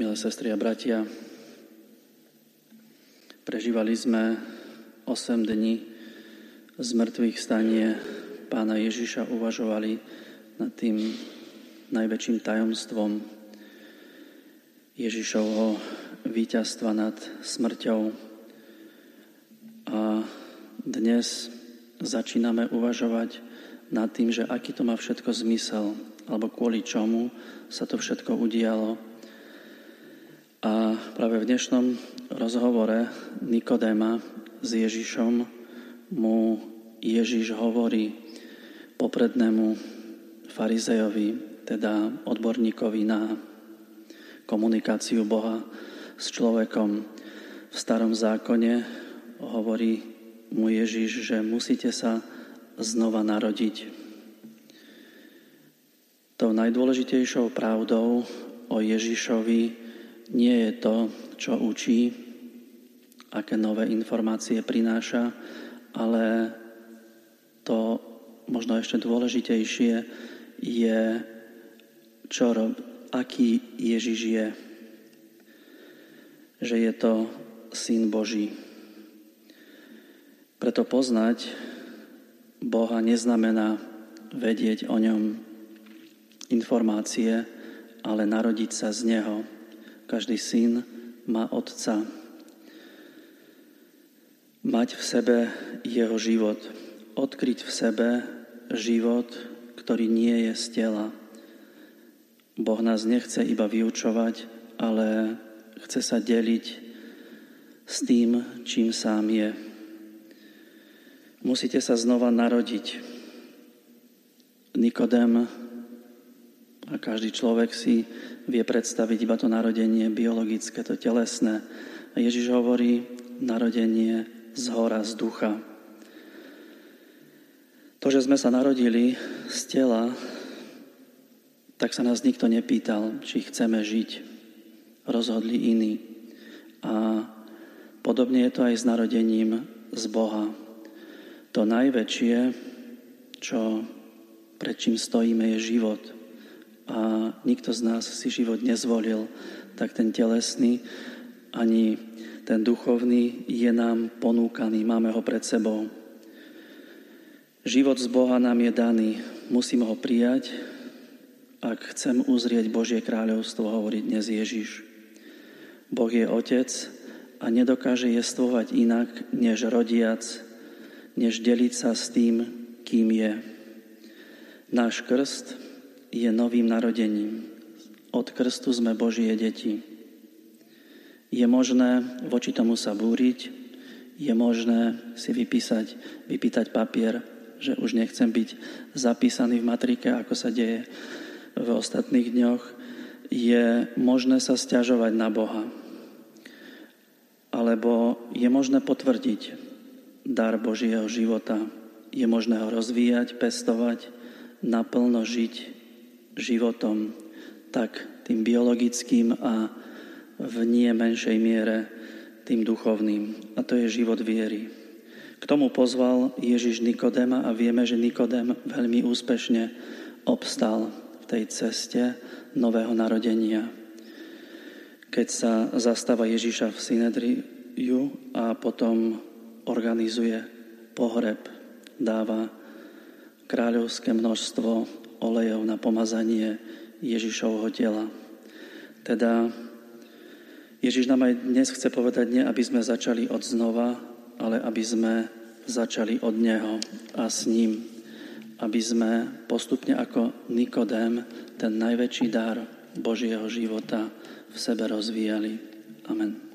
Milé sestry a bratia, prežívali sme 8 dní z mŕtvych stanie pána Ježiša, uvažovali nad tým najväčším tajomstvom Ježišovho víťazstva nad smrťou. A dnes začíname uvažovať nad tým, že aký to má všetko zmysel, alebo kvôli čomu sa to všetko udialo. A práve v dnešnom rozhovore Nikodéma s Ježišom mu Ježiš hovorí poprednému farizejovi, teda odborníkovi na komunikáciu Boha s človekom v starom zákone, hovorí mu Ježiš, že musíte sa znova narodiť. Tou najdôležitejšou pravdou o Ježišovi nie je to, čo učí, aké nové informácie prináša, ale to možno ešte dôležitejšie je, čo rob, aký Ježiš je. Že je to Syn Boží. Preto poznať Boha neznamená vedieť o ňom informácie, ale narodiť sa z Neho. Každý syn má Otca. Mať v sebe Jeho život. Odkryť v sebe život, ktorý nie je z tela. Boh nás nechce iba vyučovať, ale chce sa deliť s tým, čím sám je. Musíte sa znova narodiť. Nikodem a každý človek si vie predstaviť iba to narodenie biologické, to telesné. A Ježiš hovorí narodenie z hora, z ducha. To, že sme sa narodili z tela, tak sa nás nikto nepýtal, či chceme žiť. Rozhodli iní. A podobne je to aj s narodením z Boha. To najväčšie, čo, pred čím stojíme, je život – a nikto z nás si život nezvolil, tak ten telesný ani ten duchovný je nám ponúkaný, máme ho pred sebou. Život z Boha nám je daný, musíme ho prijať, ak chcem uzrieť Božie kráľovstvo, hovorí dnes Ježiš. Boh je Otec a nedokáže jestvovať inak, než rodiac, než deliť sa s tým, kým je. Náš krst je novým narodením. Od krstu sme Božie deti. Je možné voči tomu sa búriť, je možné si vypísať, vypýtať papier, že už nechcem byť zapísaný v matrike, ako sa deje v ostatných dňoch. Je možné sa stiažovať na Boha. Alebo je možné potvrdiť dar Božieho života. Je možné ho rozvíjať, pestovať, naplno žiť životom, tak tým biologickým a v nie menšej miere tým duchovným. A to je život viery. K tomu pozval Ježiš Nikodema a vieme, že Nikodem veľmi úspešne obstal v tej ceste nového narodenia. Keď sa zastáva Ježiša v Synedriu a potom organizuje pohreb, dáva kráľovské množstvo olejov na pomazanie Ježišovho tela. Teda Ježiš nám aj dnes chce povedať nie, aby sme začali od znova, ale aby sme začali od Neho a s ním. Aby sme postupne ako Nikodém ten najväčší dar Božieho života v sebe rozvíjali. Amen.